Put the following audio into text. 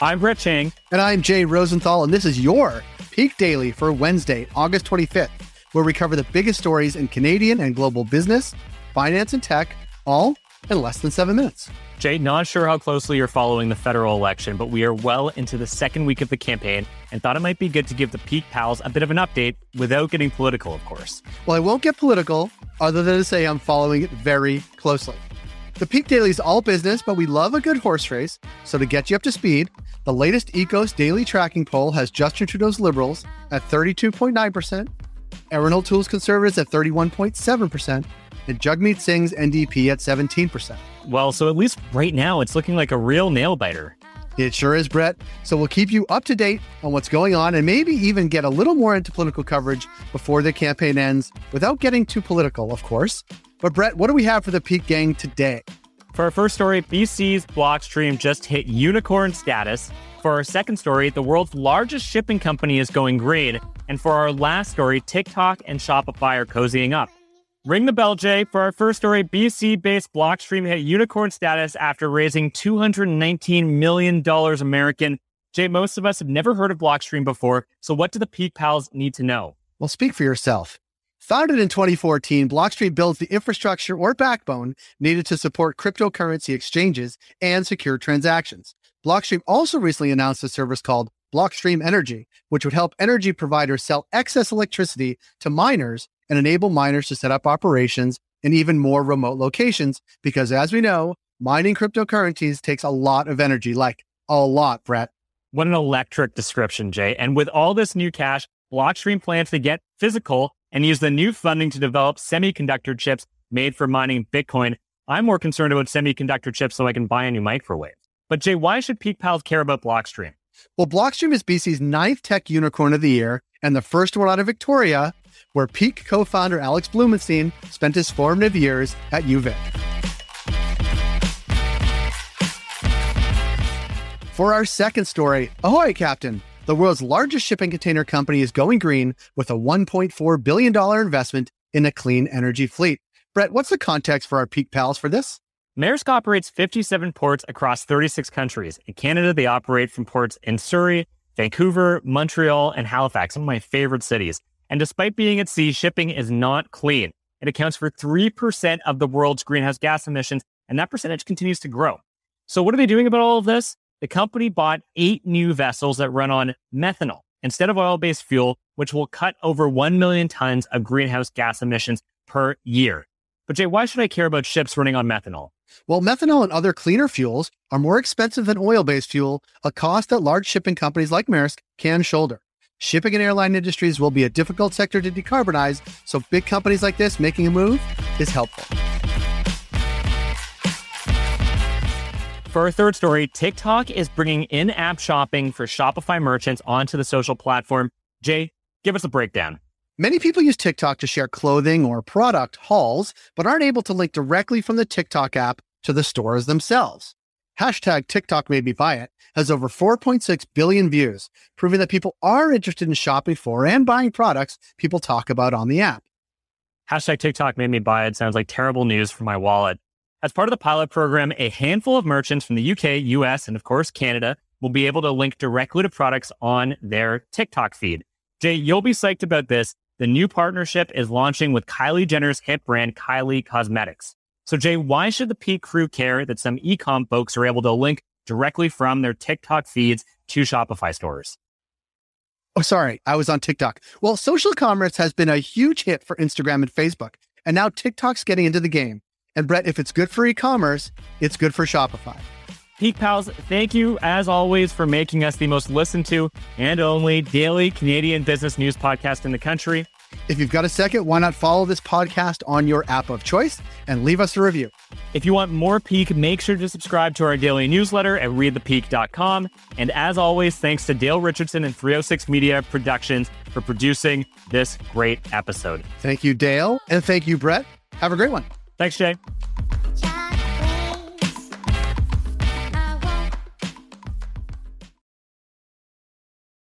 I'm Brett Chang. And I'm Jay Rosenthal, and this is your Peak Daily for Wednesday, August 25th, where we cover the biggest stories in Canadian and global business, finance, and tech, all in less than seven minutes. Jay, not sure how closely you're following the federal election, but we are well into the second week of the campaign and thought it might be good to give the Peak Pals a bit of an update without getting political, of course. Well, I won't get political other than to say I'm following it very closely. The Peak Daily is all business, but we love a good horse race. So to get you up to speed, the latest Ekos daily tracking poll has Justin Trudeau's Liberals at 32.9%, Erin O'Toole's Conservatives at 31.7%, and Jagmeet Singh's NDP at 17%. Well, so at least right now, it's looking like a real nail biter. It sure is, Brett. So we'll keep you up to date on what's going on and maybe even get a little more into political coverage before the campaign ends without getting too political, of course. But, Brett, what do we have for the Peak Gang today? For our first story, BC's Blockstream just hit unicorn status. For our second story, the world's largest shipping company is going green. And for our last story, TikTok and Shopify are cozying up. Ring the bell, Jay. For our first story, BC based Blockstream hit unicorn status after raising $219 million American. Jay, most of us have never heard of Blockstream before. So, what do the Peak Pals need to know? Well, speak for yourself. Founded in 2014, Blockstream builds the infrastructure or backbone needed to support cryptocurrency exchanges and secure transactions. Blockstream also recently announced a service called Blockstream Energy, which would help energy providers sell excess electricity to miners and enable miners to set up operations in even more remote locations. Because as we know, mining cryptocurrencies takes a lot of energy, like a lot, Brett. What an electric description, Jay. And with all this new cash, Blockstream plans to get physical and use the new funding to develop semiconductor chips made for mining Bitcoin. I'm more concerned about semiconductor chips so I can buy a new microwave. But Jay, why should Peak Pals care about Blockstream? Well, Blockstream is BC's ninth tech unicorn of the year and the first one out of Victoria, where Peak co founder Alex Blumenstein spent his formative years at UVic. For our second story, ahoy, Captain! The world's largest shipping container company is going green with a $1.4 billion investment in a clean energy fleet. Brett, what's the context for our Peak Pals for this? Maersk operates 57 ports across 36 countries. In Canada, they operate from ports in Surrey, Vancouver, Montreal, and Halifax, some of my favorite cities. And despite being at sea, shipping is not clean. It accounts for 3% of the world's greenhouse gas emissions, and that percentage continues to grow. So, what are they doing about all of this? The company bought eight new vessels that run on methanol instead of oil based fuel, which will cut over 1 million tons of greenhouse gas emissions per year. But, Jay, why should I care about ships running on methanol? Well, methanol and other cleaner fuels are more expensive than oil based fuel, a cost that large shipping companies like Maersk can shoulder. Shipping and airline industries will be a difficult sector to decarbonize, so big companies like this making a move is helpful. For our third story, TikTok is bringing in app shopping for Shopify merchants onto the social platform. Jay, give us a breakdown. Many people use TikTok to share clothing or product hauls, but aren't able to link directly from the TikTok app to the stores themselves. Hashtag TikTok made me buy it has over 4.6 billion views, proving that people are interested in shopping for and buying products people talk about on the app. Hashtag TikTok made me buy it sounds like terrible news for my wallet. As part of the pilot program, a handful of merchants from the UK, US, and of course Canada will be able to link directly to products on their TikTok feed. Jay, you'll be psyched about this. The new partnership is launching with Kylie Jenner's hit brand Kylie Cosmetics. So, Jay, why should the Peak crew care that some ecom folks are able to link directly from their TikTok feeds to Shopify stores? Oh, sorry, I was on TikTok. Well, social commerce has been a huge hit for Instagram and Facebook, and now TikTok's getting into the game. And Brett, if it's good for e commerce, it's good for Shopify. Peak Pals, thank you as always for making us the most listened to and only daily Canadian business news podcast in the country. If you've got a second, why not follow this podcast on your app of choice and leave us a review? If you want more Peak, make sure to subscribe to our daily newsletter at readthepeak.com. And as always, thanks to Dale Richardson and 306 Media Productions for producing this great episode. Thank you, Dale. And thank you, Brett. Have a great one. Thanks, Jay.